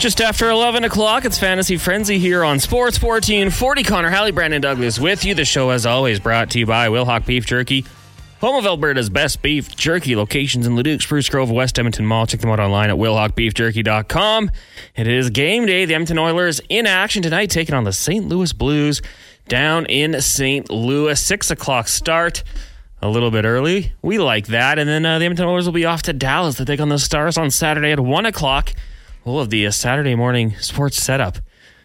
Just after 11 o'clock, it's Fantasy Frenzy here on Sports 1440. Connor Halley, Brandon Douglas with you. The show, as always, brought to you by Wilhauk Beef Jerky, home of Alberta's best beef jerky. Locations in Leduc, Spruce Grove, West Edmonton Mall. Check them out online at wilhaukbeefjerky.com. It is game day. The Edmonton Oilers in action tonight, taking on the St. Louis Blues down in St. Louis. 6 o'clock start. A little bit early. We like that. And then uh, the Edmonton Oilers will be off to Dallas to take on the Stars on Saturday at 1 o'clock. We'll have the uh, Saturday morning sports setup,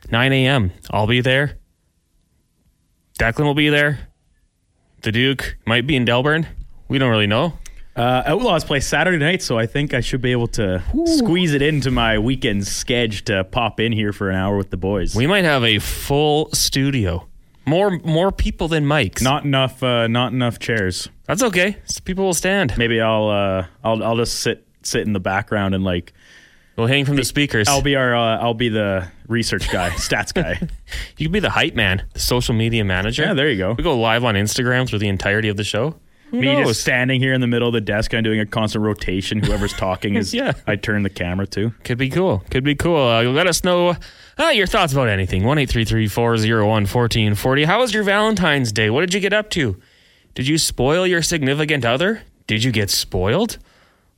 9 a.m. I'll be there. Declan will be there. The Duke might be in Delburne. We don't really know. Uh, Outlaws play Saturday night, so I think I should be able to squeeze it into my weekend schedule to pop in here for an hour with the boys. We might have a full studio. More more people than mics. not enough, uh, not enough chairs. That's okay. People will stand. Maybe I'll, uh, I'll, I'll just sit, sit in the background and like We'll hang from the speakers. I'll be our, uh, I'll be the research guy, stats guy. you can be the hype man, the social media manager. Yeah, there you go. We go live on Instagram through the entirety of the show. Who Me knows? just standing here in the middle of the desk, and doing a constant rotation. Whoever's talking is Yeah. I turn the camera to. Could be cool. Could be cool. Uh, let us know uh, your thoughts about anything. One eight three three four zero one fourteen forty. How was your Valentine's Day? What did you get up to? Did you spoil your significant other? Did you get spoiled?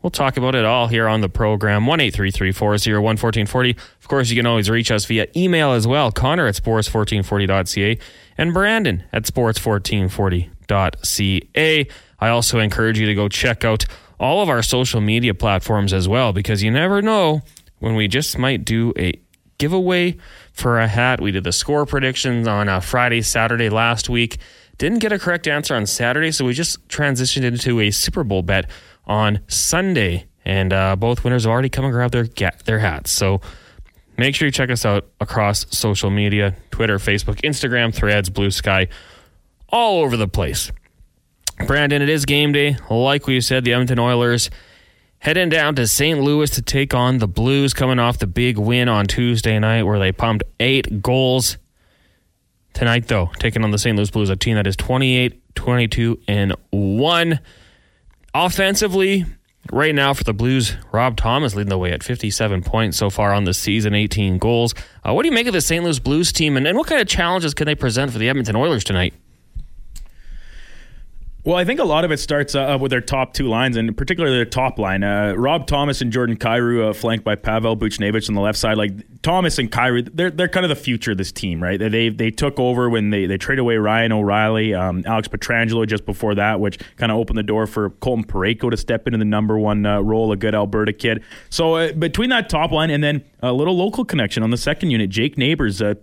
We'll talk about it all here on the program. One eight three three four zero one fourteen forty. Of course, you can always reach us via email as well. Connor at sports1440.ca and Brandon at sports1440.ca. I also encourage you to go check out all of our social media platforms as well because you never know when we just might do a giveaway for a hat. We did the score predictions on uh, Friday, Saturday last week. Didn't get a correct answer on Saturday, so we just transitioned into a Super Bowl bet on Sunday. And uh, both winners have already come and grabbed their their hats. So make sure you check us out across social media Twitter, Facebook, Instagram, Threads, Blue Sky, all over the place. Brandon, it is game day. Like we said, the Edmonton Oilers heading down to St. Louis to take on the Blues, coming off the big win on Tuesday night where they pumped eight goals. Tonight, though, taking on the St. Louis Blues, a team that is 28, 22, and 1. Offensively, right now for the Blues, Rob Thomas leading the way at 57 points so far on the season, 18 goals. Uh, what do you make of the St. Louis Blues team, and, and what kind of challenges can they present for the Edmonton Oilers tonight? Well, I think a lot of it starts uh, with their top two lines, and particularly their top line. Uh, Rob Thomas and Jordan Kyrou, uh, flanked by Pavel Buchnevich on the left side. Like Thomas and Kyrou, they're they're kind of the future of this team, right? They they took over when they they traded away Ryan O'Reilly, um, Alex Pietrangelo just before that, which kind of opened the door for Colton Parayko to step into the number one uh, role, a good Alberta kid. So uh, between that top line and then a little local connection on the second unit, Jake Neighbours. Uh,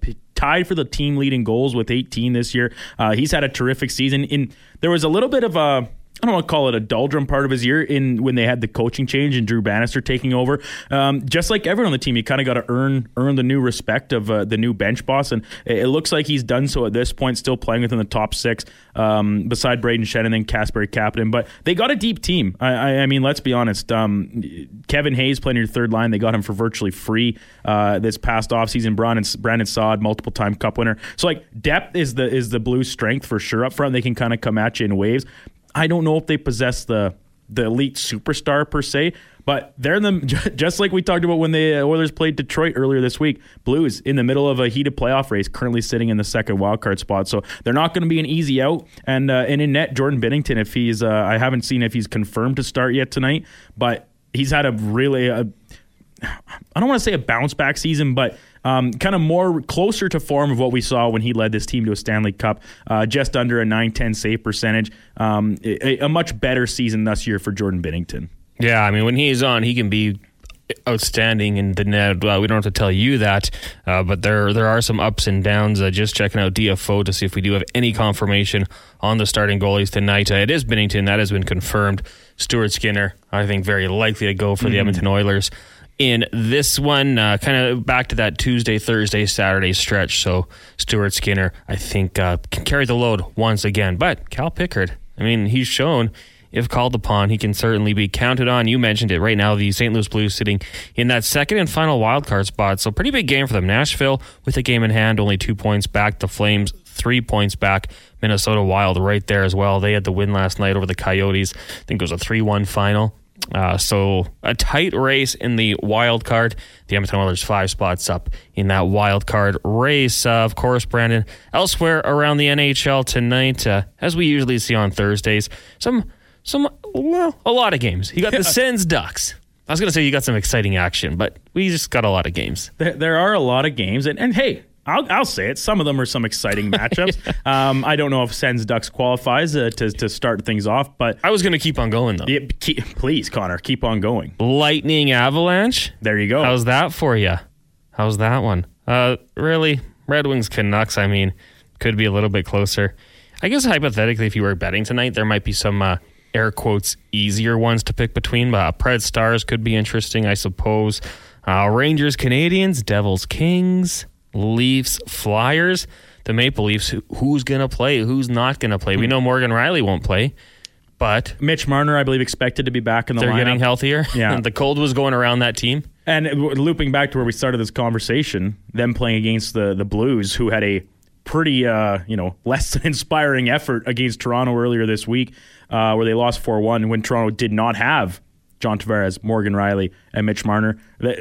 tied for the team leading goals with 18 this year. Uh, he's had a terrific season. In there was a little bit of a I don't want to call it a doldrum part of his year in when they had the coaching change and Drew Bannister taking over. Um, just like everyone on the team, you kind of got to earn earn the new respect of uh, the new bench boss, and it, looks like he's done so at this point. Still playing within the top six, um, beside Brayden Schenn and then Kasperi Kapanen. But they got a deep team. I, I, I mean, let's be honest. Um, Kevin Hayes playing your third line. They got him for virtually free uh, this past offseason. Brandon Brandon Saad, multiple time Cup winner. So like depth is the is the Blues' strength for sure up front. They can kind of come at you in waves. I don't know if they possess the the elite superstar per se, but they're in the just like we talked about when the Oilers played Detroit earlier this week. Blues in the middle of a heated playoff race, currently sitting in the second wildcard spot, so they're not going to be an easy out. And uh, and in net, Jordan Binnington, if he's uh, I haven't seen if he's confirmed to start yet tonight, but he's had a really I don't want to say a bounce back season, but um, kind of more closer to form of what we saw when he led this team to a Stanley Cup, uh, just under a 9-10 save percentage. Um, a, a much better season this year for Jordan Binnington. Yeah, I mean, when he's on, he can be outstanding in the net. Uh, we don't have to tell you that, uh, but there there are some ups and downs. Uh, just checking out DFO to see if we do have any confirmation on the starting goalies tonight. Uh, it is Binnington that has been confirmed. Stuart Skinner, I think, very likely to go for the Edmonton Oilers in this one. Uh, kind of back to that Tuesday, Thursday, Saturday stretch. So Stuart Skinner, I think, uh, can carry the load once again. But Cal Pickard, I mean, he's shown if called upon, he can certainly be counted on. You mentioned it right now. The St. Louis Blues sitting in that second and final wild card spot. So pretty big game for them. Nashville with a game in hand, only two points back. The Flames three points back. Minnesota Wild right there as well. They had the win last night over the Coyotes. I think it was a three-one final. Uh, so a tight race in the wild card. The Edmonton Oilers five spots up in that wild card race. Uh, of course, Brandon. Elsewhere around the NHL tonight, uh, as we usually see on Thursdays, some some well a lot of games. You got the Sens Ducks. I was going to say you got some exciting action, but we just got a lot of games. There, there are a lot of games, and, and hey, I'll, I'll say it. Some of them are some exciting matchups. um, I don't know if Sens Ducks qualifies uh, to, to start things off, but I was going to keep on going though. yeah, keep, please, Connor, keep on going. Lightning Avalanche. There you go. How's that for you? How's that one? Uh, really, Red Wings Canucks. I mean, could be a little bit closer. I guess hypothetically, if you were betting tonight, there might be some uh, air quotes easier ones to pick between. But uh, Pred Stars could be interesting, I suppose. Uh, Rangers Canadiens, Devils Kings, Leafs Flyers. The Maple Leafs. who- Who's gonna play? Who's not gonna play? We know Morgan Rielly won't play, but Mitch Marner, I believe, expected to be back in the their lineup. getting healthier. Yeah. the cold was going around that team. And looping back to where we started this conversation, them playing against the the Blues, who had a pretty uh, you know less than inspiring effort against Toronto earlier this week, uh, where they lost four one when Toronto did not have John Tavares, Morgan Rielly, and Mitch Marner.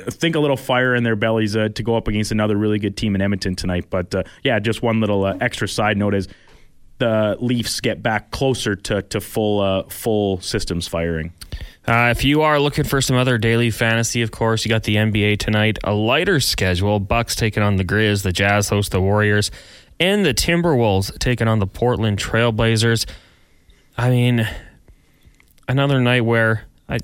Think a little fire in their bellies uh, to go up against another really good team in Edmonton tonight. But uh, yeah, just one little uh, extra side note is the Leafs get back closer to to full uh, full systems firing. Uh, if you are looking for some other daily fantasy, of course, you got the NBA tonight. A lighter schedule: Bucks taking on the Grizz, the Jazz host the Warriors, and the Timberwolves taking on the Portland Trailblazers. I mean, another night where I,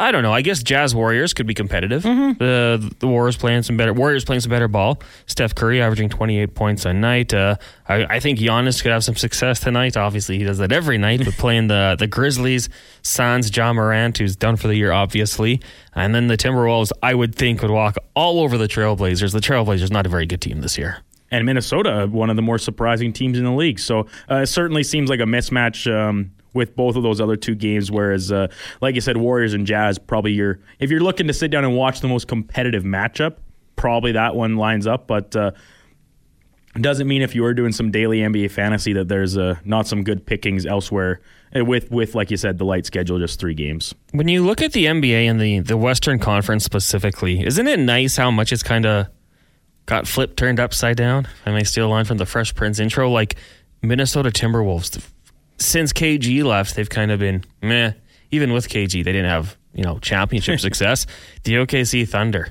I don't know. I guess Jazz Warriors could be competitive. The the Warriors playing some better. Warriors playing some better ball. Steph Curry averaging twenty eight points a night. Uh, I, I think Giannis could have some success tonight. Obviously, he does that every night. But playing the the Grizzlies, Sans Ja Morant, who's done for the year, obviously, and then the Timberwolves. I would think would walk all over the Trailblazers. The Trailblazers not a very good team this year. and Minnesota, one of the more surprising teams in the league. So uh, it certainly seems like a mismatch um, with both of those other two games. Whereas, uh, like you said, Warriors and Jazz, probably your if you're looking to sit down and watch the most competitive matchup, probably that one lines up. But uh, doesn't mean if you are doing some daily NBA fantasy that there's uh, not some good pickings elsewhere. uh, With with like you said, the light schedule, just three games. When you look at the NBA and the, the Western Conference specifically, isn't it nice how much it's kind of got flipped, turned upside down? I may steal a line from the Fresh Prince intro. Like Minnesota Timberwolves, since KG left, they've kind of been meh. Even with KG, they didn't have you know championship success. The OKC Thunder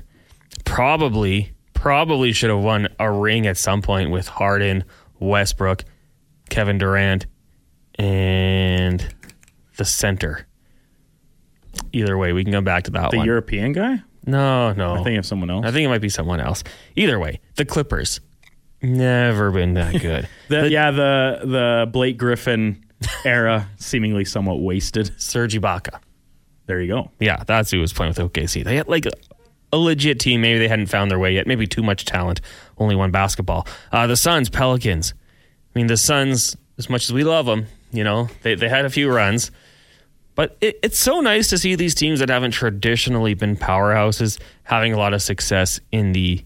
probably probably should have won a ring at some point with Harden, Westbrook, Kevin Durant, and the center. Either way, we can go back to that The one. European guy, no, no. I think of someone else. I think it might be someone else. Either way, the Clippers never been that good. The, yeah, the the Blake Griffin era seemingly somewhat wasted. Serge Ibaka. There you go. Yeah, that's who was playing with OKC. They had like a, a legit team. Maybe they hadn't found their way yet. Maybe too much talent. Only one basketball. Uh, the Suns, Pelicans. I mean, the Suns, as much as we love them, you know, they, they had a few runs. But it, it's so nice to see these teams that haven't traditionally been powerhouses having a lot of success in the,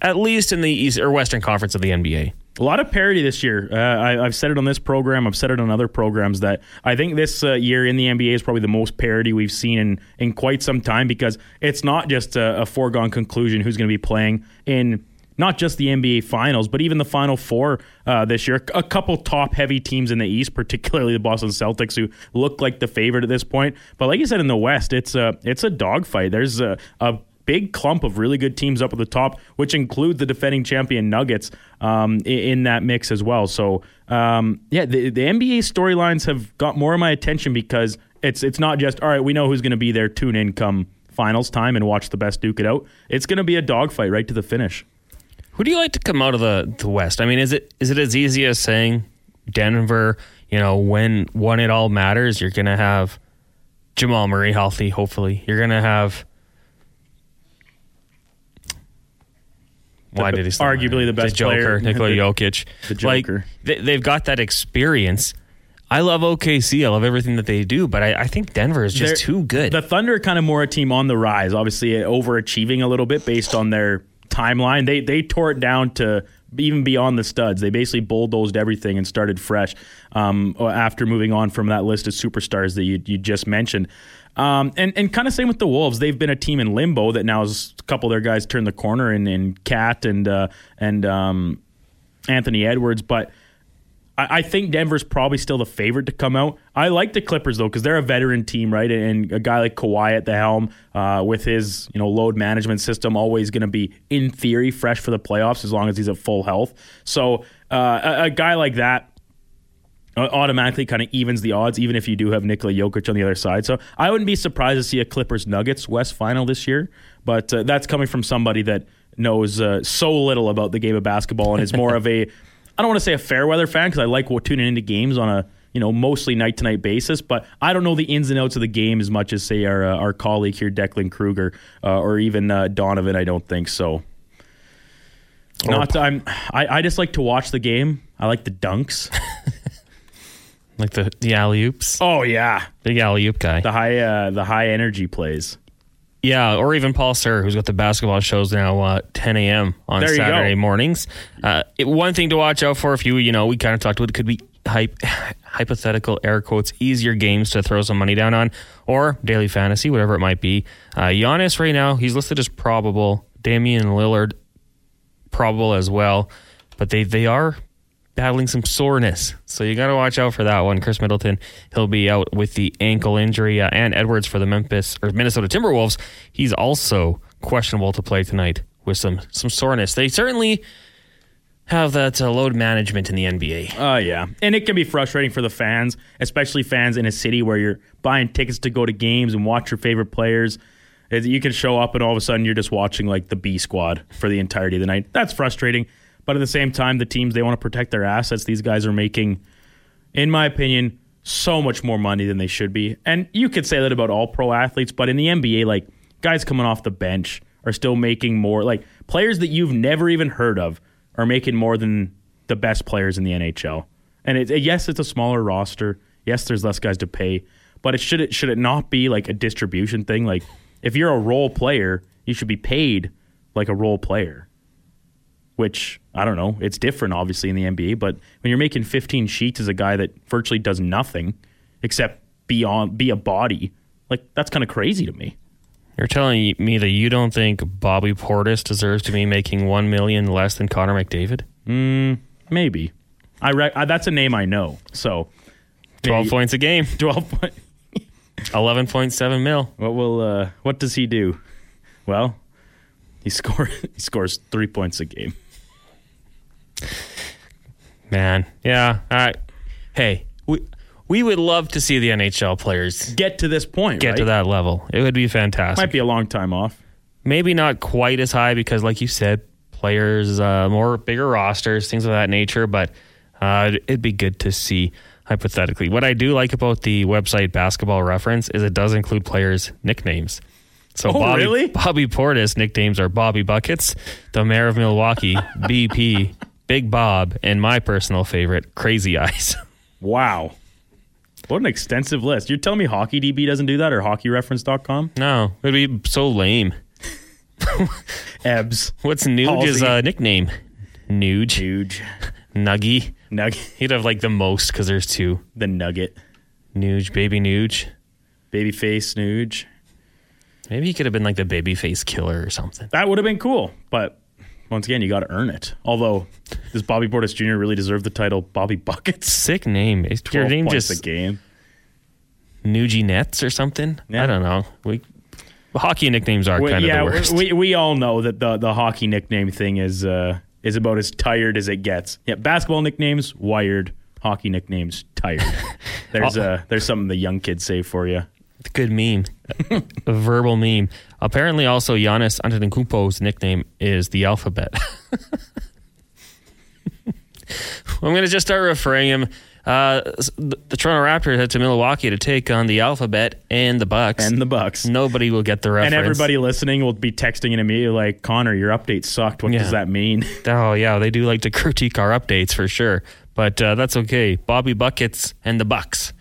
at least in the East or Western Conference of the NBA. A lot of parity this year. Uh, I, I've said it on this program. I've said it on other programs that I think this uh, year in the NBA is probably the most parity we've seen in, in quite some time because it's not just a, a foregone conclusion who's going to be playing in not just the NBA Finals, but even the Final Four uh, this year. A couple top heavy teams in the East, particularly the Boston Celtics, who look like the favorite at this point. But like you said, in the West, it's a it's a dogfight. There's a, a big clump of really good teams up at the top, which include the defending champion Nuggets um, in, in that mix as well. So um, yeah, the, the NBA storylines have got more of my attention because it's it's not just all right. We know who's going to be there. Tune in come finals time and watch the best duke it out. It's going to be a dogfight right to the finish. Who do you like to come out of the, the West? I mean, is it is it as easy as saying Denver? You know, when when it all matters, you're gonna have Jamal Murray healthy. Hopefully, you're gonna have. Why The- did he? arguably the best Joker, player. Nikola The- Jokic. the Like, Joker. they, they've got that experience. I love OKC. I love everything that they do, but I, I think Denver is just They're- too good. The Thunder are kind of more a team on the rise, obviously uh, overachieving a little bit based on their timeline. They they tore it down to even beyond the studs. They basically bulldozed everything and started fresh um, after moving on from that list of superstars that you, you just mentioned. Um, and and kind of same with the Wolves. They've been a team in limbo that now is a couple of their guys turned the corner in in Cat and uh, and um, Anthony Edwards, but. I, I think Denver's probably still the favorite to come out. I like the Clippers though because they're a veteran team, right? And a guy like Kawhi at the helm, uh, with his you know load management system, always going to be in theory fresh for the playoffs as long as he's at full health. So uh, a, a guy like that automatically kind of evens the odds, even if you do have Nikola Jokic on the other side. So I wouldn't be surprised to see a Clippers Nuggets West final this year, but uh, that's coming from somebody that knows uh, so little about the game of basketball and is more of a, I don't want to say a fair weather fan because I like tuning into games on a you know mostly night to night basis, but I don't know the ins and outs of the game as much as say our uh, our colleague here Declan Kruger uh, or even uh, Donovan. I don't think so. Not I'm I, I just like to watch the game. I like the dunks. Like the, the alley oops. Oh yeah, Big alley oop guy. the high uh, the high energy plays. Yeah, or even Paul Sir, who's got the basketball shows now uh, 10 a.m. on There. Saturday mornings. Uh, it, one thing to watch out for if you, you know, we kind of talked about it, could be hype, hypothetical air quotes, easier games to throw some money down on, or daily fantasy, whatever it might be. Uh, Giannis right now, he's listed as probable. Damian Lillard, probable as well. But they, they are battling some soreness. So you got to watch out for that one. Khris Middleton, he'll be out with the ankle injury. Uh, and Edwards for the Memphis or Minnesota Timberwolves, he's also questionable to play tonight with some some soreness. They certainly have that uh, load management in the NBA. Oh yeah, and it can be frustrating for the fans, especially fans in a city where you're buying tickets to go to games and watch your favorite players. You can show up and all of a sudden you're just watching like the B squad for the entirety of the night. That's frustrating. But at the same time, the teams they want to protect their assets. These guys are making, in my opinion, so much more money than they should be. And you could say that about all pro athletes, but in the NBA, like guys coming off the bench are still making more. Like players that you've never even heard of are making more than the best players in the NHL. And it, yes, it's a smaller roster. Yes, there's less guys to pay, but it should it should it not be like a distribution thing? Like if you're a role player, you should be paid like a role player which I don't know. It's different, obviously, in the NBA. But when you're making 15 sheets as a guy that virtually does nothing except be on be a body, like that's kind of crazy to me. You're telling me that you don't think Bobby Portis deserves to be making one million less than Connor McDavid? Maybe. I, re- I that's a name I know. So Twelve maybe- points a game, 12 point. eleven point seven mil. What will uh, what does he do? Well, he score he scores 3 points a game. Man, yeah. All right. Hey, we we would love to see the NHL players Get to this point, get right? to that level. It would be fantastic. Might be a long time off. Maybe not quite as high because, like you said, players uh, more bigger rosters, things of that nature. But uh, it'd be good to see hypothetically. What I do like about the website Basketball Reference is it does include players' nicknames. So Oh, Bobby, really? Bobby Portis nicknames are Bobby Buckets, the mayor of Milwaukee, BP, Big Bob, and my personal favorite, Crazy Eyes. Wow. What an extensive list. You're telling me HockeyDB doesn't do that or hockeyreference.com? no, it'd be so lame. Ebbs. What's Nuge's uh, nickname? Nuge, Huge. Nuggy. Nugget. He'd have like the most because there's two. The Nugget. Nuge, baby Nuge. Baby face Nuge. Maybe he could have been like the baby face killer or something. That would have been cool. But once again, you got to earn it. Although, does Bobby Portis Jr. really deserve the title Bobby Buckets? Sick name. Is your 12 name just a game. Nuge Nets or something? Yeah. I don't know. We hockey nicknames are We- kind yeah, of the worst. we we all know that the the hockey nickname thing is uh is about as tired as it gets. Yeah, basketball nicknames wired, hockey nicknames tired. There's uh there's something the young kids say for you. Good meme. a verbal meme. Apparently, also Giannis Antetokounmpo's nickname is the alphabet. I'm going to just start referring him. Uh, the, the Toronto Raptors head to Milwaukee to take on the alphabet and the Bucks. And the Bucks. Nobody will get the reference. And everybody listening will be texting in immediately like, Connor, your update sucked. What Yeah. does that mean? Oh yeah, they do like to critique our updates for sure, but uh, that's okay. Bobby Buckets and the Bucks.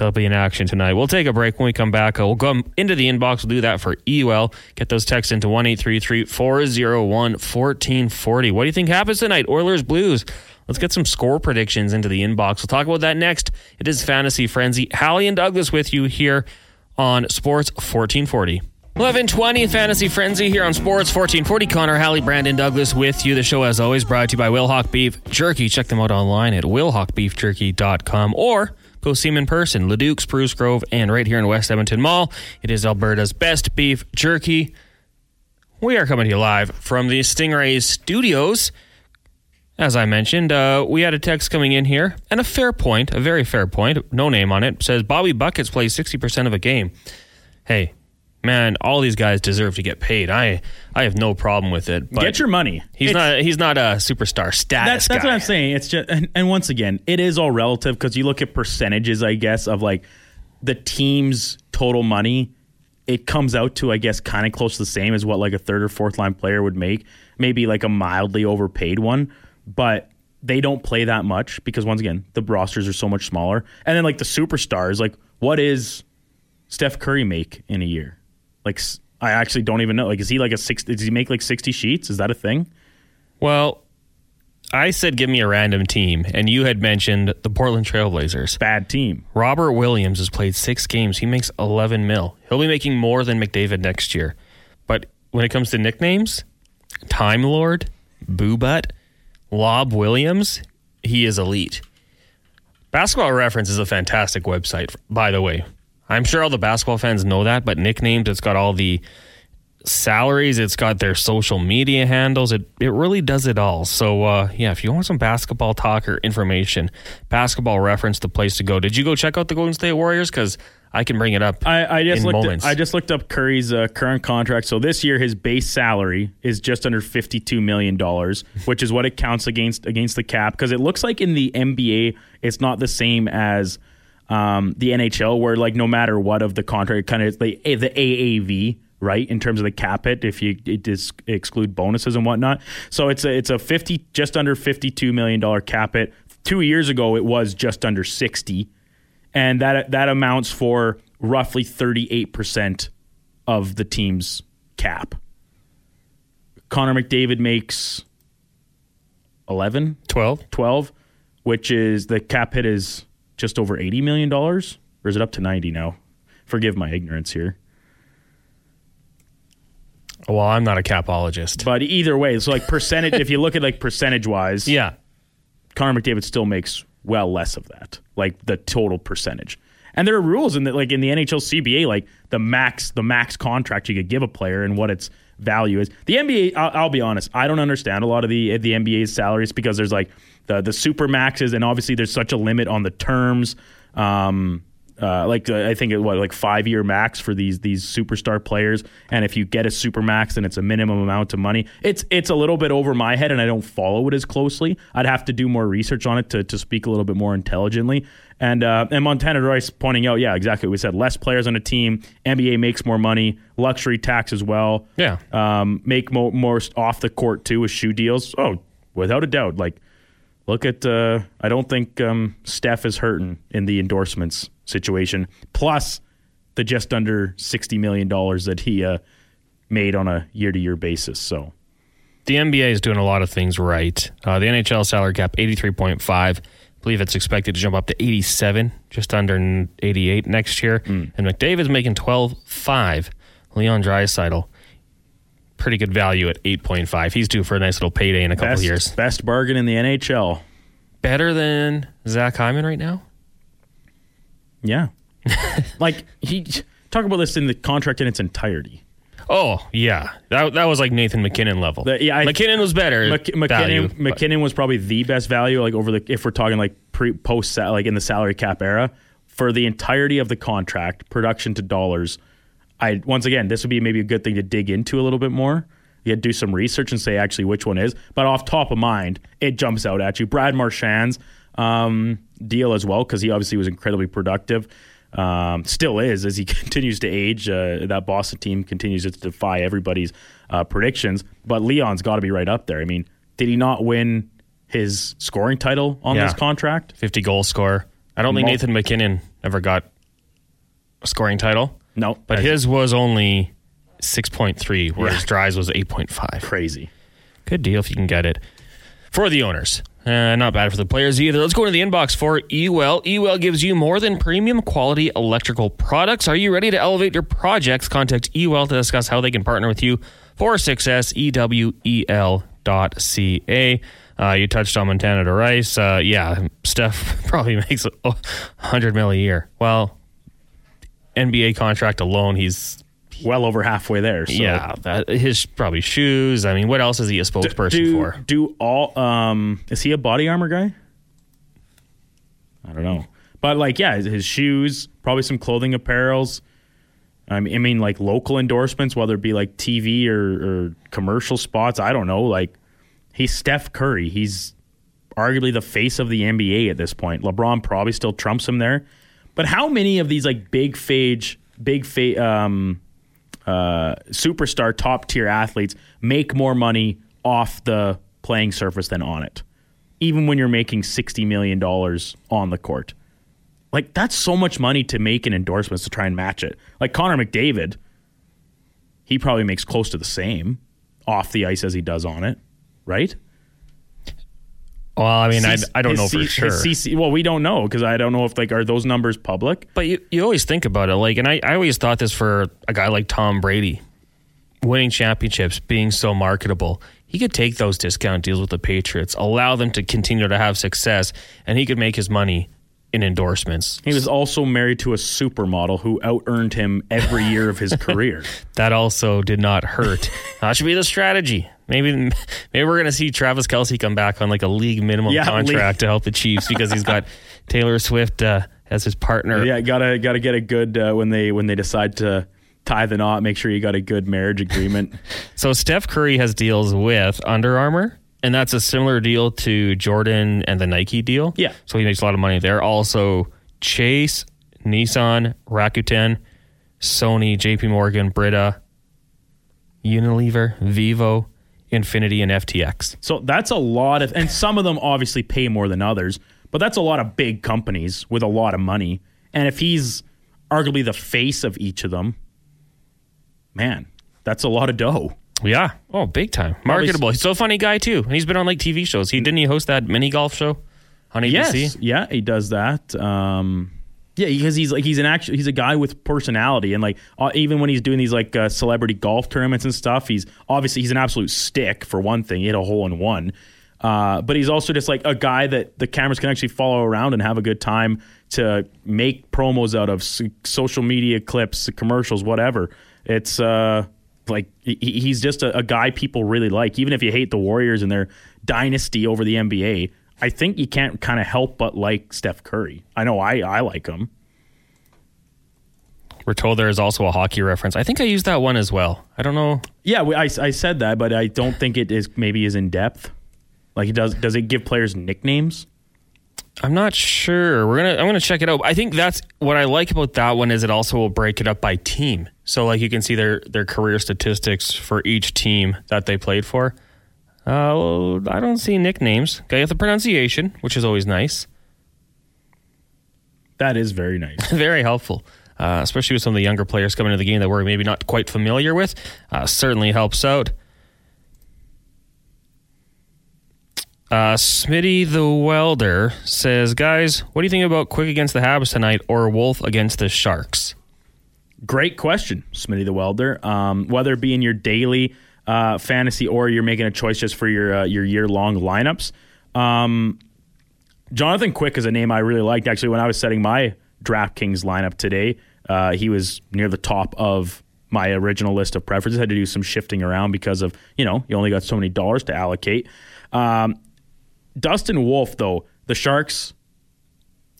They'll be in action tonight. We'll take a break when we come back. Uh, we'll go into the inbox. We'll do that for Ewel. Get those texts into 1 401 1440. What do you think happens tonight? Oilers Blues. Let's get some score predictions into the inbox. We'll talk about that next. It is Fantasy Frenzy. Halley and Douglas with you here on Sports 1440. 1120 Fantasy Frenzy here on Sports 1440. Connor Halley, Brandon Douglas with you. The show, as always, brought to you by Wilhauk Beef Jerky. Check them out online at wilhaukbeefjerky.com or go see in person. Leduc, Spruce Grove, and right here in West Edmonton Mall. It is Alberta's best beef jerky. We are coming to you live from the Stingrays studios. As I mentioned, uh, we had a text coming in here, and a fair point, a very fair point, no name on it, says Bobby Buckets plays 60% of a game. Hey, man, all these guys deserve to get paid. I I have no problem with it. But Get your money. He's It's- not he's not a superstar status That's that's what I'm saying. It's just and, and once again, it is all relative because you look at percentages, I guess, of like the team's total money. It comes out to, I guess, kind of close to the same as what like a third or fourth line player would make. Maybe like a mildly overpaid one, but they don't play that much because once again, the rosters are so much smaller. And then like the superstars, like what is Steph Curry make in a year? Like I actually don't even know. Like is he like a six? Does he make like sixty sheets? Is that a thing? Well, I said give me a random team, and you had mentioned the Portland Trailblazers. Bad team. Robert Williams has played six games. He makes 11 mil. He'll be making more than McDavid next year. But when it comes to nicknames, Time Lord, Boo Butt, Lob Williams, he is elite. Basketball Reference is a fantastic website, by the way. I'm sure all the basketball fans know that, but nicknames, it's got all the salaries, it's got their social media handles. It it really does it all. So uh, yeah, if you want some basketball talk or information, Basketball Reference the place to go. Did you go check out the Golden State Warriors? Because I can bring it up. I, I just in looked. At, I just looked up Curry's uh, current contract. So this year, his base salary is just under fifty-two million dollars, which is what it counts against against the cap. Because it looks like in the NBA, it's not the same as um, the NHL, where like no matter what of the contract, kind of the the AAV. Right in terms of the cap hit, if you it dis- exclude bonuses and whatnot, so it's a it's a fifty just under fifty two million dollar cap hit. Two years ago, it was just under sixty and that that amounts for roughly 38% of the team's cap. Connor McDavid makes 11, 12. 12, which is the cap hit is just over 80 million dollars or is it up to 90 now? Forgive my ignorance here. Well, I'm not a capologist. But either way, so like percentage if you look at like percentage wise, Yeah. Connor McDavid still makes well less of that, like the total percentage. And there are rules in the like in the NHL CBA, like the max the max contract you could give a player and what its value is. The NBA, I'll, I'll be honest, I don't understand a lot of the the NBA's salaries because there's like the the super maxes, and obviously there's such a limit on the terms. Um, uh, like uh, I think it what like five year max for these these superstar players, and if you get a super max, then it's a minimum amount of money. It's it's a little bit over my head, and I don't follow it as closely. I'd have to do more research on it to, to speak a little bit more intelligently. And uh, and Montana Rice pointing out, yeah, exactly what we said. Less players on a team, NBA makes more money, luxury tax as well. Yeah. um, make more more off the court too with shoe deals. Oh, without a doubt, like. Look at. Uh, I don't think um, Steph is hurting in the endorsements situation. Plus, the just under sixty million dollars that he uh, made on a year to year basis. So The NBA is doing a lot of things right. Uh, the NHL salary cap, 83.5. I believe it's expected to jump up to 87, just under 88 next year. And McDavid's making 12.5. Leon Draisaitl, pretty good value at 8.5. He's due for a nice little payday in a couple best, years. best bargain in the NHL. Better than Zach Hyman right now? Yeah, like he talk about this in the contract in its entirety. Oh, yeah. That, that was like Nathan MacKinnon level. The- yeah, I- MacKinnon was better. Mc, MacKinnon, value, but- MacKinnon was probably the best value, like over the if we're talking like pre post like in the salary cap era for the entirety of the contract, production to dollars. I once again, this would be maybe a good thing to dig into a little bit more. You do some research and say actually which one is, but off top of mind, it jumps out at you. Brad Marchand's um, deal as well because he obviously was incredibly productive. Um, still is as he continues to age. Uh, that Boston team continues to defy everybody's uh, predictions. But Leon's got to be right up there. I mean, did he not win his scoring title on Yeah. this contract? 50 goal score. I don't think Mul- Nathan MacKinnon ever got a scoring title. No, But his was only 6.3, whereas Yeah. Dry's was 8.5. crazy. Good deal if you can get it. for the owners. Uh, not bad for the players either. Let's go into the inbox for Ewel. Ewel gives you more than premium quality electrical products. Are you ready to elevate your projects? Contact Ewel to discuss how they can partner with you for success. E-W-E-L dot C-A. Uh, you touched on Montana to Rice. Uh, yeah, Steph probably makes a 100 mil a year. Well, NBA contract alone, he's well over halfway there. So. Yeah, that, his probably shoes. I mean, what else is he a spokesperson do, for? Do all? Um, is he a body armor guy? I don't know, but like, yeah, his, his shoes, probably some clothing apparels. I mean, I mean, like local endorsements, whether it be like TV or, or commercial spots. I don't know. Like, he's Steph Curry. He's arguably the face of the NBA at this point. LeBron probably still trumps him there. But how many of these like big phage, big fa- um, uh, superstar top tier athletes make more money off the playing surface than on it, even when you're making $60 million on the court. Like, that's so much money to make in endorsements to try and match it. Like Connor McDavid, he probably makes close to the same off the ice as he does on it, right? Well, I mean, I, I don't know for sure. CC, well, we don't know because I don't know if like are those numbers public. But you, you always think about it, like, and I, I always thought this for a guy like Tom Brady, winning championships, being so marketable. He could take those discount deals with the Patriots, allow them to continue to have success, and he could make his money in endorsements. He was also married to a supermodel who out earned him every year of his career. that also did not hurt. that should be the strategy. Maybe maybe we're gonna see Travis Kelce come back on like a league minimum Yeah, contract league- to help the Chiefs because he's got Taylor Swift uh, as his partner. yeah, gotta gotta get a good uh, when they when they decide to tie the knot. Make sure you got a good marriage agreement. So Steph Curry has deals with Under Armour, and that's a similar deal to Jordan and the Nike deal. Yeah. So he makes a lot of money there. Also, Chase, Nissan, Rakuten, Sony, JP Morgan, Brita, Unilever, Vivo, Infiniti, and FTX. so that's a lot of, and some of them obviously pay more than others, but that's a lot of big companies with a lot of money. And if he's arguably the face of each of them, man, that's a lot of dough. Yeah. Oh, big time. Marketable. He's so funny guy too. And he's been on like TV shows. He didn't he host that mini golf show on ABC? Yes, yeah, he does that. Um, yeah, because he's like he's an actual he's a guy with personality, and like uh, even when he's doing these like uh, celebrity golf tournaments and stuff, he's obviously he's an absolute stick for one thing. He hit a hole in one, uh, but he's also just like a guy that the cameras can actually follow around and have a good time to make promos out of social media clips, commercials, whatever. It's uh like he, he's just a, a guy people really like, even if you hate the Warriors and their dynasty over the NBA. I think you can't kind of help but like Steph Curry. I know I, I like him. We're told there is also a hockey reference. I think I used that one as well. I don't know. Yeah, we- I, I said that, but I don't think it is maybe is in depth. Like it does does it give players nicknames? I'm not sure. We're gonna I'm gonna check it out. I think that's what I like about that one is it also will break it up by team. So like you can see their their career statistics for each team that they played for. Uh, well, I don't see nicknames. Okay, the pronunciation, which is always nice, That is very nice. very helpful. Uh, especially with some of the younger players coming into the game that we're maybe not quite familiar with, uh, certainly helps out. Uh, Smitty the Welder says, guys, what do you think about Quick against the Habs tonight or Wolf against the Sharks? Great question, Smitty the Welder. Um, whether it be in your daily uh, fantasy or you're making a choice just for your uh, your year long lineups. Um, Jonathan Quick is a name I really liked. Actually, when I was setting my DraftKings lineup today, uh, he was near the top of my original list of preferences. I had to do some shifting around because of you know you only got so many dollars to allocate. Um, Dustin Wolf, though, the Sharks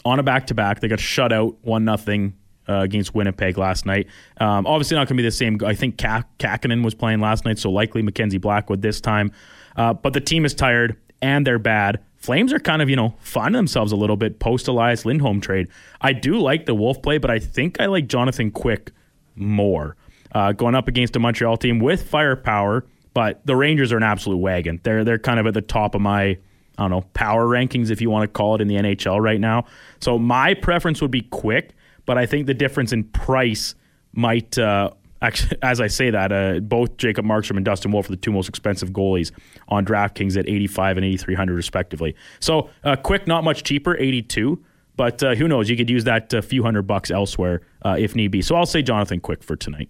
on a back to back, they got shut out one nothing uh, against Winnipeg last night. Um, obviously, not going to be the same. I think Ka- Kahkonen was playing last night, so likely Mackenzie Blackwood this time. Uh, but the team is tired and they're bad. Flames are kind of, you know, finding themselves a little bit post Elias Lindholm trade. I do like the Wolf play, but I think I like Jonathan Quick more. Uh, going up against a Montreal team with firepower, but the Rangers are an absolute wagon. They're they're kind of at the top of my I don't know, power rankings, if you want to call it, in the NHL right now. So my preference would be quick, but I think the difference in price might uh, actually, as I say that, uh, both Jacob Markstrom and Dustin Wolf are the two most expensive goalies on DraftKings at 85 and 8300 respectively. So uh, quick, not much cheaper, 82. But uh, who knows? You could use that uh, few hundred bucks elsewhere uh, if need be. So I'll say Jonathan Quick for tonight.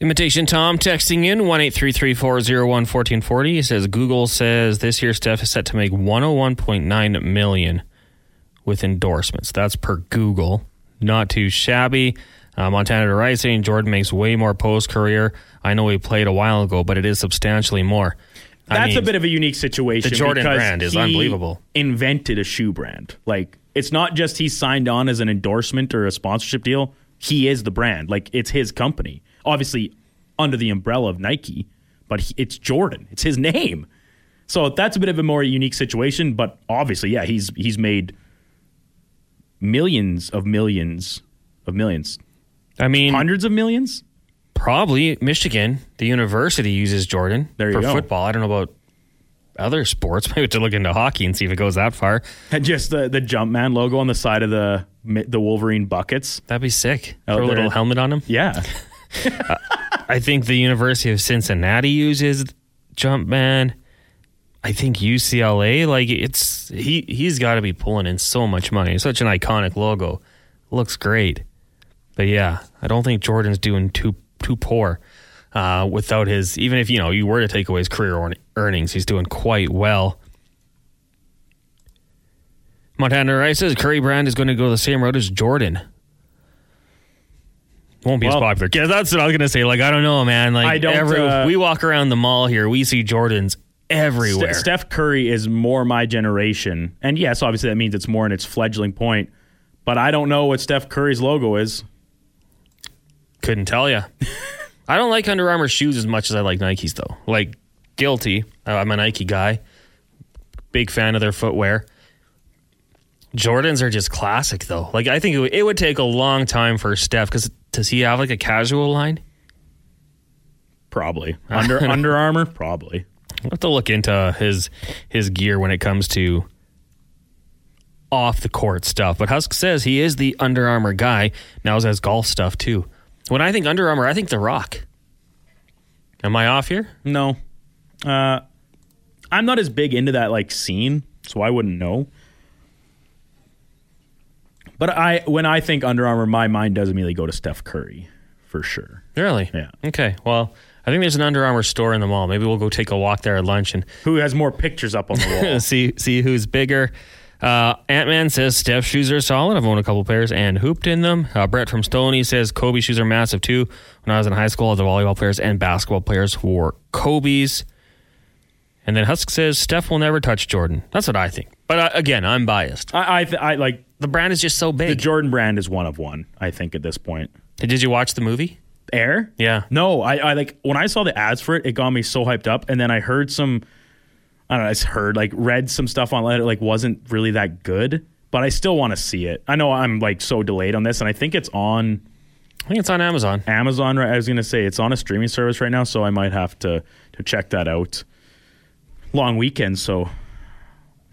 Imitation Tom texting in one eight three three four zero one fourteen forty. He says Google says this year Steph is set to make one hundred one point nine million with endorsements. That's per Google. Not too shabby. Uh, Montana to right saying Jordan makes way more post career. I know he played a while ago, but it is substantially more. I That's mean, a bit of a unique situation. the Jordan brand is unbelievable. Invented a shoe brand. Like it's not just he signed on as an endorsement or a sponsorship deal. He is the brand. Like it's his company. Obviously under the umbrella of Nike, but he, it's Jordan. It's his name. So that's a bit of a more unique situation. But obviously, yeah, he's he's made millions of millions of millions, I mean, hundreds of millions. probably Michigan, the university uses Jordan There you for go. football. I don't know about other sports. Maybe to look into hockey and see if it goes that far. And just the the Jumpman logo on the side of the the Wolverine buckets. That'd be sick. Out Throw a little helmet on him. Yeah. I think the University of Cincinnati uses Jumpman. I think UCLA, like it's he he's got to be pulling in so much money. It's such an iconic logo, looks great. But yeah, I don't think Jordan's doing too too poor. Uh, without his, even if you know you were to take away his career earn- earnings, he's doing quite well. Montana Rice says Curry Brand is going to go the same route as Jordan. Won't be as Well- popular. Yeah, that's what I was gonna say. Like, I don't know, man. Like, I don't, every, uh, we walk around the mall here, we see Jordans everywhere. Ste- Steph Curry is more my generation. And yes, obviously that means it's more in its fledgling point. But I don't know what Steph Curry's logo is. Couldn't tell you. I don't like Under Armour shoes as much as I like Nikes, though. Like, guilty. I'm a Nike guy. Big fan of their footwear. Jordans are just classic, though. Like, I think it would, it would take a long time for Steph because does he have like a casual line? Probably. Under Under Armour? Probably. I'll have to look into his his gear when it comes to off the court stuff. But Husk says he is the Under Armour guy. Now he has golf stuff too. When I think Under Armour, I think The Rock. Am I off here? No. Uh, I'm not as big into that like scene, so I wouldn't know. But I when I think Under Armour, my mind does immediately go to Steph Curry, for sure. Really? Yeah. Okay. Well, I think there's an Under Armour store in the mall. Maybe we'll go take a walk there at lunch and Who has more pictures up on the wall? see see who's bigger. Uh, Ant Man says Steph's shoes are solid. I've owned a couple pairs and hooped in them. Uh, Brett from Stoney says Kobe shoes are massive too. When I was in high school, all the volleyball players and basketball players wore Kobe's. And then Husk says Steph will never touch Jordan. That's what I think. But uh, again, I'm biased. I I, th- I like The brand is just so big. the. Jordan brand is one of one. I think at this point. Did you watch the movie? Air? Yeah. No, I, I like when I saw the ads for it, it got me so hyped up, and then I heard some, I don't know, I just heard like read some stuff on it, like wasn't really that good, but I still want to see it. I know I'm like so delayed on this, and I think it's on I think it's on Amazon. Amazon. Right, I was gonna say it's on a streaming service right now, so I might have to to check that out. Long weekend, so a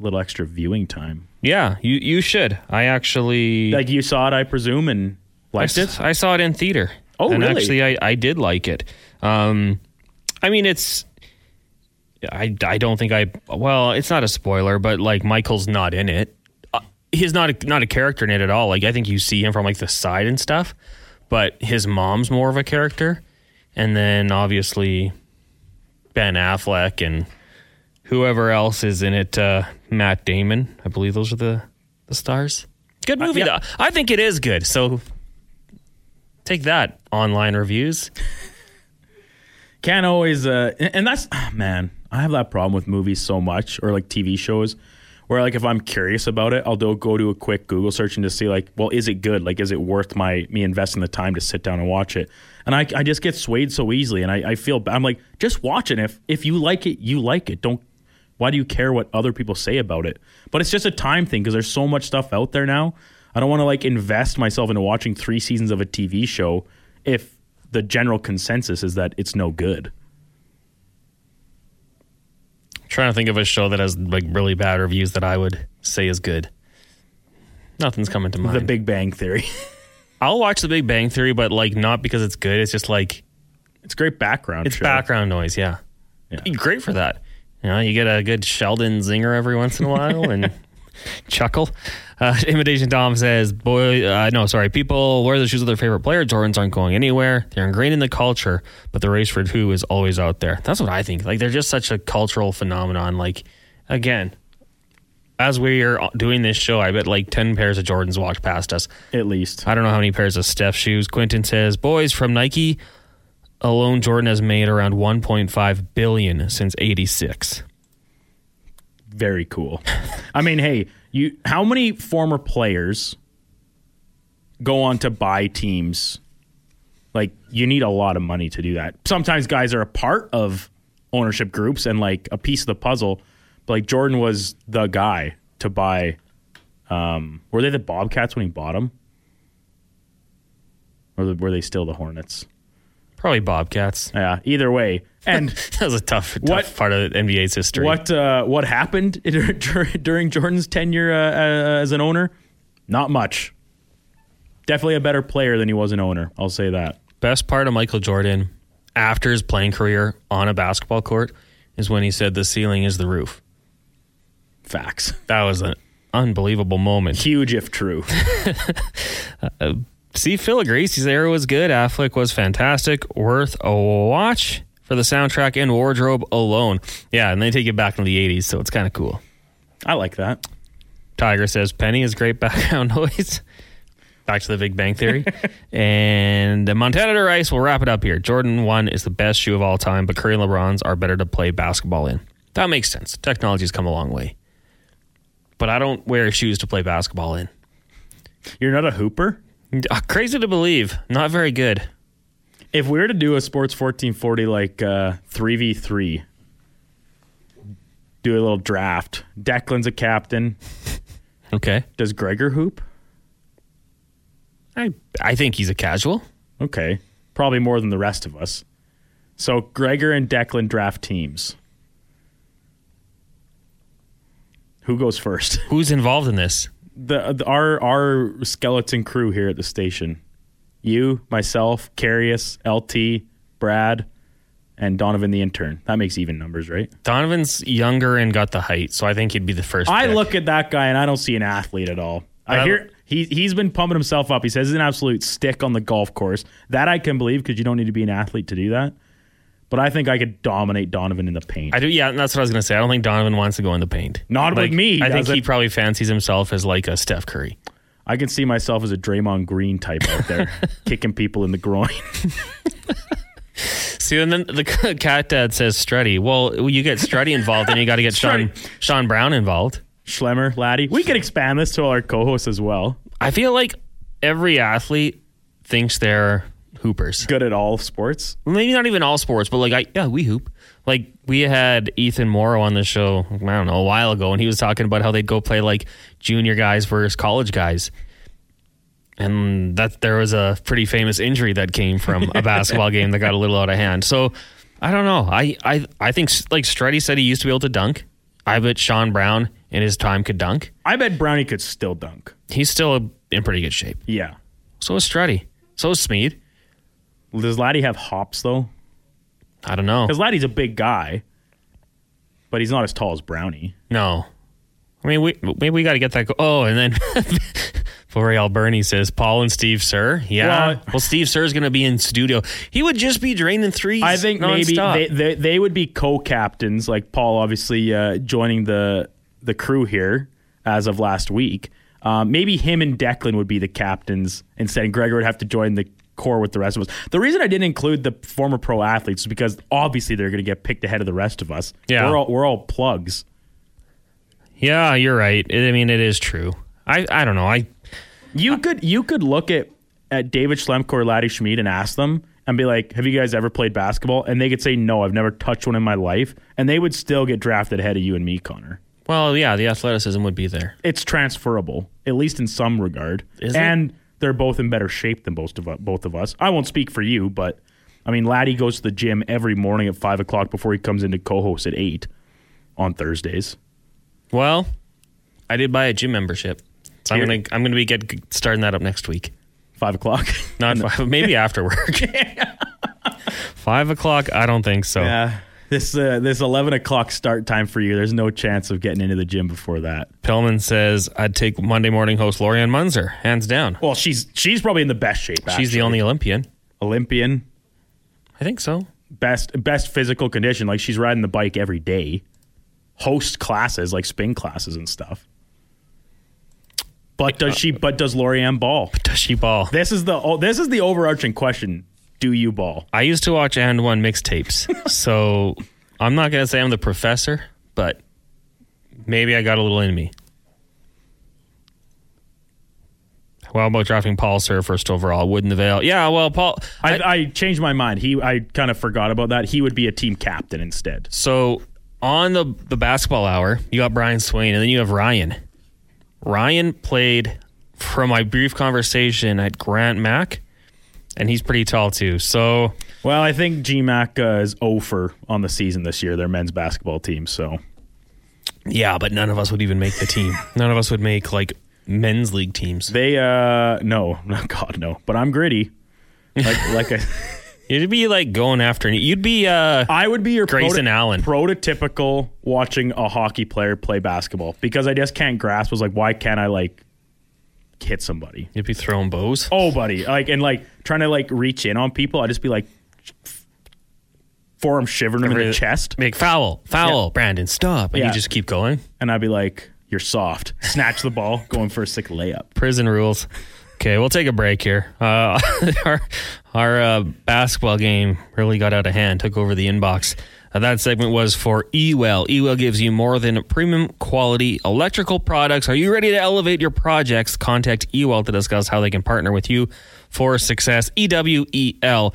little extra viewing time. Yeah, you you should. I actually Like you saw it, I presume, and liked it. I saw it in theater. Oh, and really? Actually, I, I did like it. Um, I mean, it's. I, I don't think I. Well, it's not a spoiler, but like Michael's not in it. Uh, he's not a, not a character in it at all. Like I think you see him from like the side and stuff, but his mom's more of a character, and then obviously Ben Affleck and whoever else is in it. Uh, Matt Damon, I believe those are the the stars. Good movie. yeah. though. I think it is good. So take that online reviews. can't always uh and that's ah, man i have that problem with movies so much or like tv shows where like if i'm curious about it i'll do, go do a quick google search and just see like well is it good? Like is it worth my me investing the time to sit down and watch it? And i, I just get swayed so easily and I, I feel i'm like just watch it. If if you like it you like it. Don't why do you care what other people say about it? But it's just a time thing because there's so much stuff out there now i don't want to like invest myself into watching three seasons of a tv show if the general consensus is that it's no good trying to think of a show that has like really bad reviews that I would say is good. Nothing's coming to mind. The Big Bang Theory. I'll watch The Big Bang Theory, but like not because it's good. It's just like It's great background. it's show. background noise. Yeah. Yeah. great for that. You know, you get a good Sheldon zinger every once in a while and chuckle. Uh, Imitation Tom says, "Boy, uh, no, sorry. People wear the shoes of their favorite player. Jordans aren't going anywhere. They're ingrained in the culture, but the race for who is always out there. That's what I think. Like they're just such a cultural phenomenon. Like again." As we are doing this show, I bet like 10 pairs of Jordans walked past us. At least. I don't know how many pairs of Steph shoes. Quentin says, "Boys from Nike alone, Jordan has made around 1.5 billion since '86." Very cool. I mean, hey, you how many former players go on to buy teams? Like you need a lot of money to do that. Sometimes guys are a part of ownership groups and like a piece of the puzzle. But like Jordan was the guy to buy um were they the Bobcats when he bought them? Or were they still the Hornets? Probably Bobcats. Yeah, either way. And That was a tough, tough What- part of NBA's history. What uh, what happened during Jordan's tenure uh, uh, as an owner? Not much. Definitely a better player than he was an owner. I'll say that. Best part of Michael Jordan after his playing career on a basketball court is when he said the ceiling is the roof. Facts. That was an unbelievable moment. Huge if true. See, Phil agrees. His era was good. Affleck was fantastic. Worth a watch for the soundtrack and wardrobe alone. Yeah, and they take it back into the 80s, so it's kind of cool. I like that. Tiger says Penny is great background noise. Back to the Big Bang Theory. and the Montana to Rice will wrap it up here. Jordan 1 is the best shoe of all time, but Curry and LeBron's are better to play basketball in. That makes sense. Technology's come a long way. But I don't wear shoes to play basketball in. You're not a hooper? Crazy to believe. Not very good. If we were to do a Sports 1440 like uh, 3v3, do a little draft. Declan's a captain. Okay. Does Gregor hoop? I I think he's a casual. Okay. Probably more than the rest of us. So Gregor and Declan draft teams. Who goes first? Who's involved in this? The, the our our skeleton crew here at the station. You, myself, Carius, LT, Brad, and Donovan the intern. That makes even numbers, right? Donovan's younger and got the height, so I think he'd be the first. I pick. look at that guy and I don't see an athlete at all. I I- hear he he's been pumping himself up. He says he's an absolute stick on the golf course. That I can believe because you don't need to be an athlete to do that. But I think I could dominate Donovan in the paint. I do. Yeah, that's what I was gonna say. I don't think Donovan wants to go in the paint. Not with Like, me, I think does he probably fancies himself as like a Steph Curry. I can see myself as a Draymond Green type out there, kicking people in the groin. See, and then the cat dad says Strutty. Well, you get Strutty involved, and you got to get Sean Sean Brown involved. Schlemmer, Laddie. We could expand this to all our co-hosts as well. I feel like every athlete thinks they're hoopers. Good at all sports. Maybe not even all sports, but like I yeah, we hoop. Like we had Ethan Morrow on the show, I don't know, a while ago, and he was talking about how they'd go play like junior guys versus college guys. And that there was a pretty famous injury that came from a basketball game that got a little out of hand. So I don't know. I I, I think like Strutty said he used to be able to dunk. I bet Sean Brown in his time could dunk. I bet Brownie could still dunk. He's still in pretty good shape. Yeah. So is Strutty. So is Smid. Does Laddie have hops though? I don't know. Because Laddie's a big guy, but he's not as tall as Brownie. No. I mean, we maybe we got to get that. Go- oh, and then Flori Alberni says Paul and Steve Sir. Yeah. Well- Well, Steve Sir is going to be in studio. He would just be draining threes. I think maybe they, they they would be co-captains, like Paul, obviously uh, joining the the crew here as of last week. Um, maybe him and Declan would be the captains instead, and Gregor would have to join the core with the rest of us. The reason I didn't include the former pro athletes is because obviously they're going to get picked ahead of the rest of us. Yeah. we're all, we're all plugs. yeah, you're right. I mean, it is true. I I don't know. I You could you could look at at David Schlemko or Laddie Smid and ask them and be like, "Have you guys ever played basketball?" And they could say, "No, I've never touched one in my life," and they would still get drafted ahead of you and me, Connor. well, yeah, the athleticism would be there. It's transferable, at least in some regard, Is it? And they're both in better shape than most of us, both of us. I won't speak for you, but I mean, Laddie goes to the gym every morning at five o'clock before he comes into co-host at eight on Thursdays. Well, I did buy a gym membership, so I'm gonna I'm gonna be get starting that up next week. Five o'clock. Not five, maybe after work. five o'clock? I don't think so. Yeah. This uh, this eleven o'clock start time for you. There's no chance of getting into the gym before that. Pillman says I'd take Monday morning host Lori-Ann Muenzer, hands down. Well, she's she's probably in the best shape. She's the only Olympian. Olympian, I think so. best best physical condition. Like she's riding the bike every day. Host classes like spin classes and stuff. But does she? But does Lori-Ann ball? Does she ball? This is the oh, this is the overarching question. Do you ball? I used to watch and one mixtapes, so I'm not gonna say I'm the professor, but maybe I got a little in me. Well, about drafting Paul Sir first overall? Wouldn't avail. Yeah, well, Paul. I, I changed my mind. He I kind of forgot about that. He would be a team captain instead. So on the the basketball hour, you got Brian Swain, and then you have Ryan. Ryan played from my brief conversation at Grant Mac, and he's pretty tall too. So Well, I think GMAC uh, is over on the season this year. Their men's basketball team. So yeah, but none of us would even make the team. none of us would make like men's league teams. they uh no, no God no. But I'm gritty. Like like I. You'd be like going after. You'd be uh I would be your Grayson Allen. prototypical watching a hockey player play basketball because I just can't grasp was like why can't I like hit somebody? you'd be throwing bows. Oh, buddy, like and like trying to like reach in on people. I'd just be like forearm shivering them in the chest, Make foul, foul, Yeah. Brandon, stop, and Yeah. you just keep going. and I'd be like, "You're soft." Snatch the ball, going for a sick layup. Prison rules. Okay, we'll take a break here. Uh, our our uh, basketball game really got out of hand, took over the inbox. That segment was for Ewel. Ewel gives you more than premium quality electrical products. Are you ready to elevate your projects? Contact Ewel to discuss how they can partner with you for success. EWEL.ca.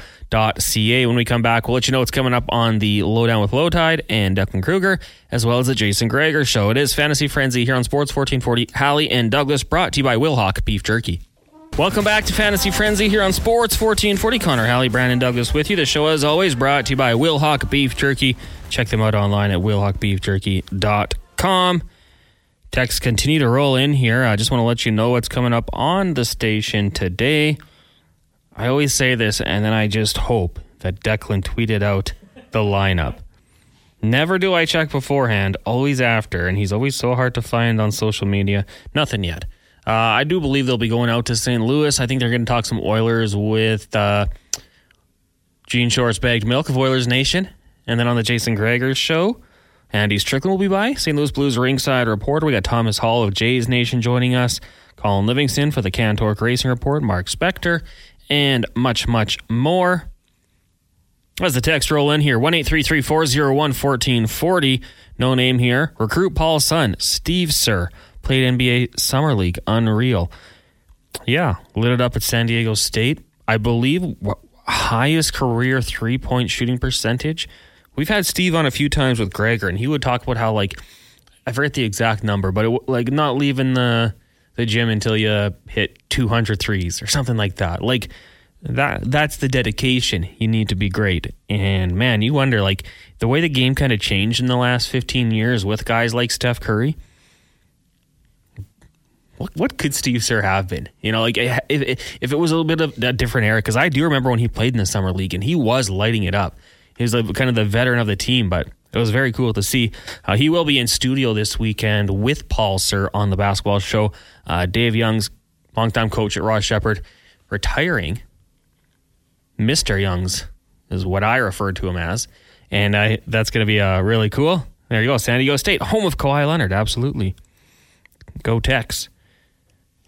When we come back, we'll let you know what's coming up on the Lowdown with Low Tide and Declan Kruger, as well as the Jason Gregor Show. It is Fantasy Frenzy here on Sports 1440. Halley and Douglas, brought to you by Wilhauk Beef Jerky. Welcome back to Fantasy Frenzy here on Sports 1440. Connor Halley, Brandon Douglas with you. The show, as always, brought to you by Wilhauk Beef Jerky. Check them out online at wilhaukbeefjerky.com. Texts continue to roll in here. I just want to let you know what's coming up on the station today. I always say this, and then I just hope that Declan tweeted out the lineup. Never do I check beforehand, always after, and he's always so hard to find on social media. Nothing yet. Uh, I do believe they'll be going out to St. Louis. I think they're going to talk some Oilers with uh, Gene Shore's Bagged Milk of Oilers Nation. And then on the Jason Gregor show, Andy Strickland will be by. St. Louis Blues ringside reporter. We got Thomas Hall of Jays Nation joining us. Colin Livingston for the Cantork Racing Report. Mark Spector. And much, much more. As the text roll in here, 1 1440 No name here. Recruit Paul's son, Steve Sir, played NBA Summer League. Unreal. Yeah, lit it up at San Diego State. I believe highest career three point shooting percentage. We've had Steve on a few times with Gregor, and he would talk about how, like, I forget the exact number, but it, like not leaving the the gym until you hit 200 threes or something like that. Like that that's the dedication. You need to be great. And man, you wonder like the way the game kind of changed in the last 15 years with guys like Steph Curry. What what could Steve Sir have been? You know, like if if it was a little bit of a different era cuz I do remember when he played in the summer league and he was lighting it up. He was like kind of the veteran of the team, but it was very cool to see. Uh, he will be in studio this weekend with Paul Sir on the basketball show. Uh, Dave Young's longtime coach at Ross Sheppard, retiring. Mr. Young's is what I refer to him as. And I, that's going to be uh, really cool. There you go, San Diego State, home of Kawhi Leonard. Absolutely. Go Tex.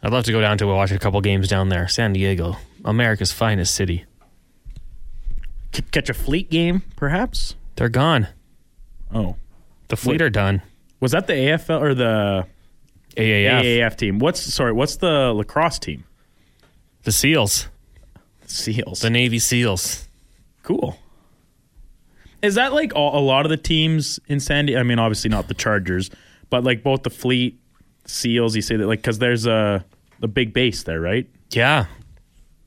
I'd love to go down to watch a couple games down there. San Diego, America's finest city. C- catch a fleet game, perhaps. They're gone. Oh, The fleet are done. was that the AFL or the AAF. AAF team? What's sorry? What's the lacrosse team? The SEALs. Seals. The Navy SEALs. Cool. Is that like all, a lot of the teams in San Diego? I mean, obviously not the Chargers, but like both the Fleet, Seals. You say that like because there's a the big base there, right? Yeah.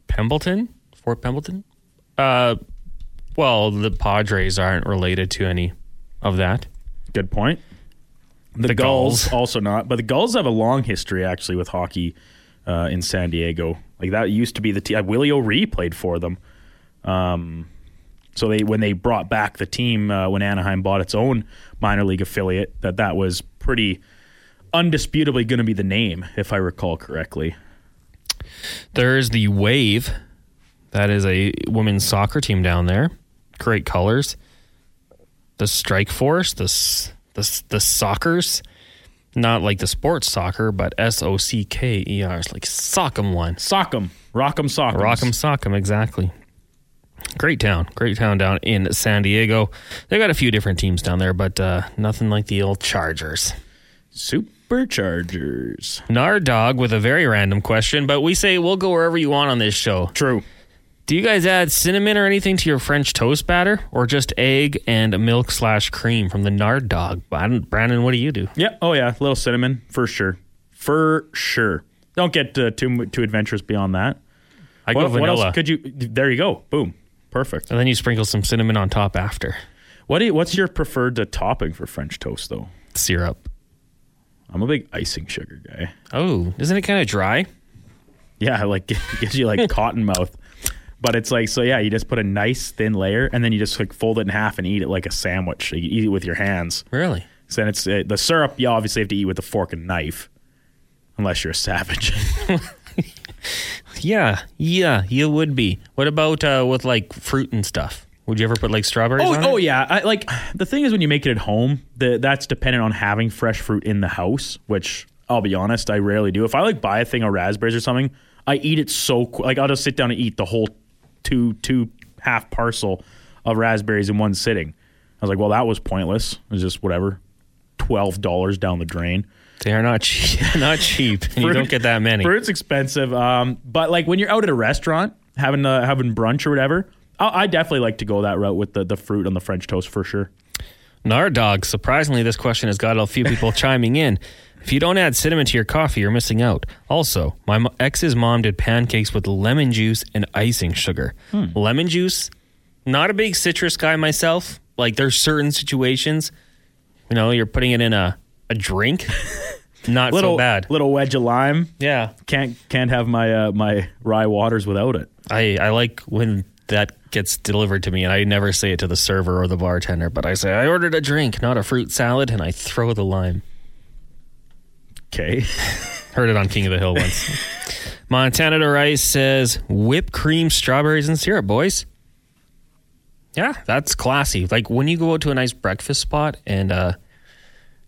Pembleton? Fort Pembleton? Uh, well, the Padres aren't related to any of that. Good point. The, The Gulls, Gulls. also not, but the Gulls have a long history actually with hockey uh, in San Diego. Like that used to be the team. Willie O'Ree played for them. Um, so they when they brought back the team uh, when Anaheim bought its own minor league affiliate, that that was pretty undisputably going to be the name, if I recall correctly. There's the Wave. That is a women's soccer team down there. Great colors. The Strike Force, the the the Sockers, not like the sports soccer, but S O C K E R. It's like Sock'em one. Sock'em, Rock'em Sock'em, Rock'em Sock'em, exactly. Great town, great town down in San Diego. They've got a few different teams down there, but uh, nothing like the old Chargers. Superchargers. Nard Dog with a very random question, but we say we'll go wherever you want on this show. True. Do you guys add cinnamon or anything to your French toast batter, or just egg and milk slash cream from the Nard Dog? Brandon, what do you do? Yeah. Oh yeah. A little cinnamon for sure. For sure. Don't get uh, too too adventurous beyond that. I go What, what vanilla, else could you? There you go. Boom. Perfect. and then you sprinkle some cinnamon on top after What do you, what's your preferred uh, topping for French toast though? syrup. I'm a big icing sugar guy. Oh, isn't it kind of dry? Yeah, like it gives you like cotton mouth. But it's like so yeah, you just put a nice thin layer and then you just like fold it in half and eat it like a sandwich. You eat it with your hands. Really? So then it's uh, the syrup. You obviously have to eat with a fork and knife, unless you're a savage. Yeah, yeah, you would be. What about uh, with like fruit and stuff? Would you ever put like strawberries oh, on oh yeah. I, like the thing is when you make it at home, the, that's dependent on having fresh fruit in the house. Which I'll be honest, I rarely do. If I like buy a thing of raspberries or something, I eat it so quick. Like I'll just sit down and eat the whole two two half parcel of raspberries in one sitting. I was like, well, that was pointless. It was just whatever, twelve dollars down the drain. They are not cheap. not cheap. and you don't get that many. Fruit's expensive, um, but like when you're out at a restaurant having uh, having brunch or whatever, I, I definitely like to go that route with the, the fruit on the French toast for sure. Nard Dog. Surprisingly, this question has got a few people chiming in. If you don't add cinnamon to your coffee, you're missing out. Also, my ex's mom did pancakes with lemon juice and icing sugar. Hmm. Lemon juice, not a big citrus guy myself. Like, there's certain situations, you know, you're putting it in a, a drink. Not Little so bad. little wedge of lime. Yeah. Can't can't have my uh, my rye waters without it. I, I like when that gets delivered to me, and I never say it to the server or the bartender, but I say, I ordered a drink, not a fruit salad, and I throw the lime. Okay. Heard it on King of the Hill once. Montana to Rice says whipped cream, strawberries, and syrup, boys. Yeah, that's classy. Like when you go out to a nice breakfast spot and uh,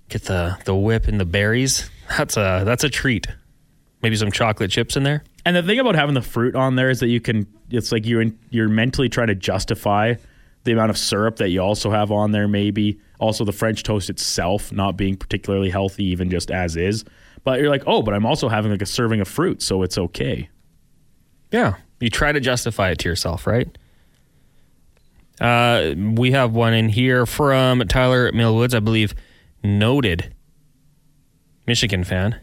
get the the whip and the berries, that's a that's a treat. Maybe some chocolate chips in there. And the thing about having the fruit on there is that you can. It's like you're in, you're mentally trying to justify the amount of syrup that you also have on there. Maybe also the French toast itself not being particularly healthy, even just as is. But you're like, oh, but I'm also having like a serving of fruit, so it's okay. Yeah, you try to justify it to yourself, right? Uh, we have one in here from Tyler Millwoods, I believe, noted Michigan fan.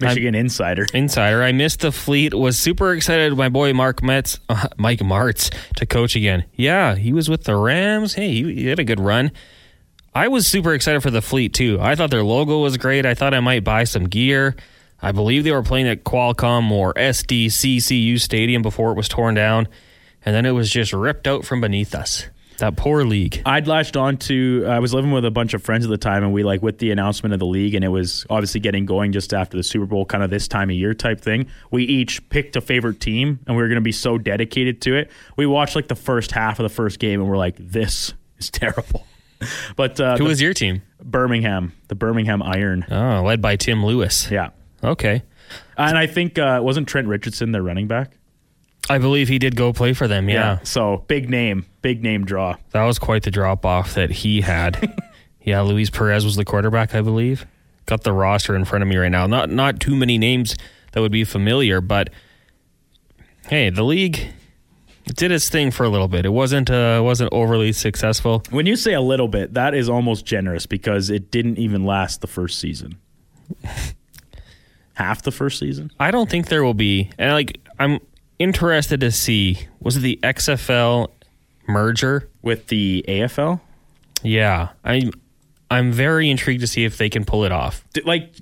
Michigan Insider. Insider. I missed the fleet. Was super excited. My boy Mark Metz, uh, Mike Martz, to coach again. Yeah, he was with the Rams. Hey, he, he had a good run. I was super excited for the fleet too. I thought their logo was great. I thought I might buy some gear. I believe they were playing at Qualcomm or SDCCU Stadium before it was torn down, and then it was just ripped out from beneath us. That poor league. I'd latched on to. I was living with a bunch of friends at the time, and we like with the announcement of the league, and it was obviously getting going just after the Super Bowl, kind of this time of year type thing. We each picked a favorite team, and we were going to be so dedicated to it. We watched like the first half of the first game, and we're like, "This is terrible." But uh, Who the was your team? Birmingham, the Birmingham Iron, Oh, led by Tim Lewis. yeah. Okay. And I think uh, wasn't Trent Richardson their running back? I believe he did go play for them. yeah. So big name, big name draw. That was quite the drop off that he had. yeah, Luis Perez was the quarterback, I believe. Got the roster in front of me right now. Not not too many names that would be familiar, but hey, the league did its thing for a little bit. It wasn't uh, wasn't overly successful. When you say a little bit, that is almost generous because it didn't even last the first season. Half the first season. I don't think there will be. And like I'm interested to see was it the XFL merger? with the AFL. Yeah. I'm I'm very intrigued to see if they can pull it off. Like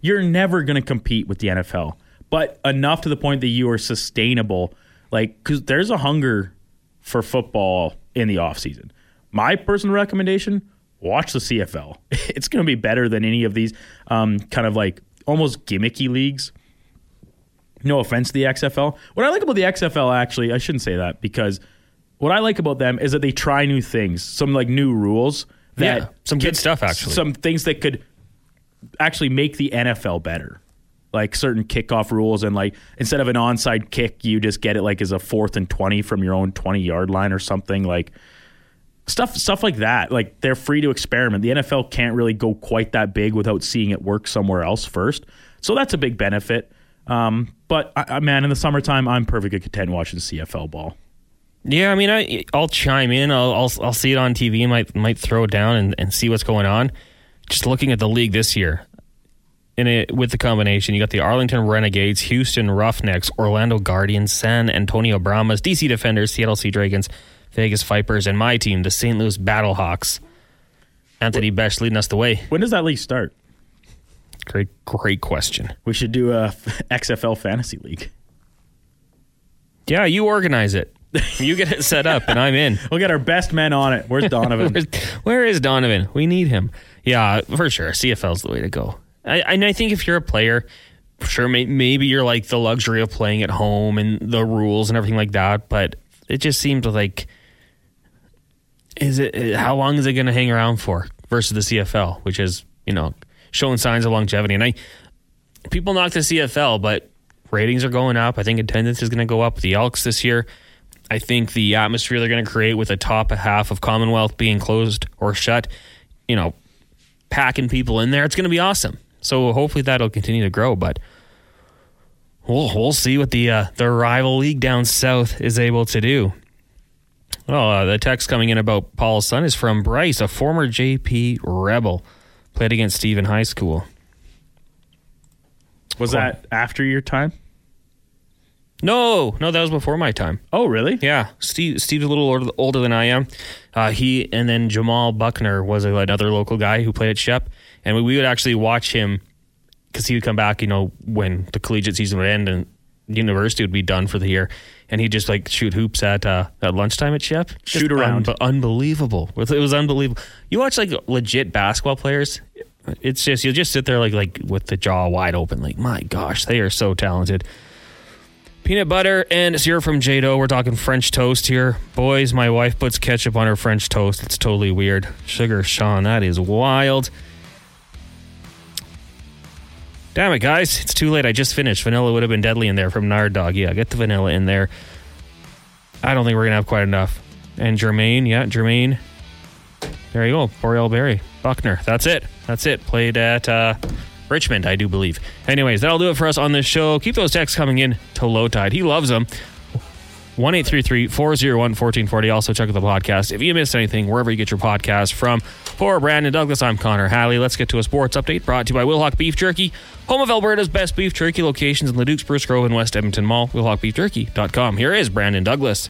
you're never going to compete with the NFL, but enough to the point that you are sustainable. Like, because there's a hunger for football in the offseason. My personal recommendation watch the CFL. It's going to be better than any of these um, kind of like almost gimmicky leagues. No offense to the XFL. What I like about the XFL, actually, I shouldn't say that because what I like about them is that they try new things, some like new rules that Yeah, some good stuff, actually. some things that could actually make the NFL better. Like certain kickoff rules, and like instead of an onside kick, you just get it like as a fourth and twenty from your own twenty yard line or something. Like stuff, stuff like that. Like they're free to experiment. The NFL can't really go quite that big without seeing it work somewhere else first. So that's a big benefit. Um, but I, I, man, in the summertime, I'm perfectly content watching CFL ball. Yeah, I mean, I I'll chime in. I'll I'll, I'll see it on TV. Might might throw it down and, and see what's going on. Just looking at the league this year, in it with the combination, you got the Arlington Renegades, Houston Roughnecks, Orlando Guardians, San Antonio Brahmas, DC Defenders, Seattle Sea Dragons, Vegas Vipers, and my team, the St. Louis Battlehawks. Anthony Besh leading us the way. When does that league start? Great, great question. We should do a XFL fantasy league. Yeah, you organize it. You get it set up, and I'm in. We'll get our best men on it. Where's Donovan? Where's, where is Donovan? We need him. Yeah, for sure. CFL's the way to go. I, and I think if you're a player, sure, may, maybe you're like the luxury of playing at home and the rules and everything like that. But it just seems like, is it? How long is it going to hang around for versus the CFL, which is you know showing signs of longevity? And I people knock the CFL, but ratings are going up. I think attendance is going to go up with the Elks this year. I think the atmosphere they're going to create with the top half of Commonwealth being closed or shut, you know, packing people in there, it's going to be awesome. So hopefully that'll continue to grow. But we'll we'll see what the uh, the rival league down south is able to do. Well, uh, the text coming in about Paul's son is from Bryce, a former JP Rebel, played against Steve in High School. Was that after your time? No, no, that was before my time. Oh, really? Yeah, Steve. Steve's a little older, older than I am. Uh, he and then Jamal Buckner was another local guy who played at Shep, and we, we would actually watch him because he would come back. You know, when the collegiate season would end and university would be done for the year, and he'd just like shoot hoops at uh, at lunchtime at Shep. Just Shoot around. un- unbelievable. It was unbelievable. You watch like legit basketball players. It's just you'll just sit there like like with the jaw wide open, like my gosh, they are so talented. Peanut butter and syrup from Jado. We're talking French toast here. Boys, my wife puts ketchup on her French toast. It's totally weird. Sugar Sean, that is wild. Damn it, guys. It's too late. I just finished. Vanilla would have been deadly in there from Nard Dog. Yeah, get the vanilla in there. I don't think we're going to have quite enough. And Jermaine, yeah, Jermaine. There you go. Boreal Berry. Buckner. That's it. That's it. Played at uh, Richmond, I do believe. Anyways, that'll do it for us on this show. Keep those texts coming in to Low Tide. He loves them. 1 401 1440. Also, check out the podcast. If you missed anything, wherever you get your podcast from. For Brandon Douglas, I'm Connor Halley. Let's get to a sports update brought to you by Wilhauk Beef Jerky, home of Alberta's best beef jerky locations in Leduc Spruce Grove and West Edmonton Mall. WilhaukBeefJerky.com. Here is Brandon Douglas.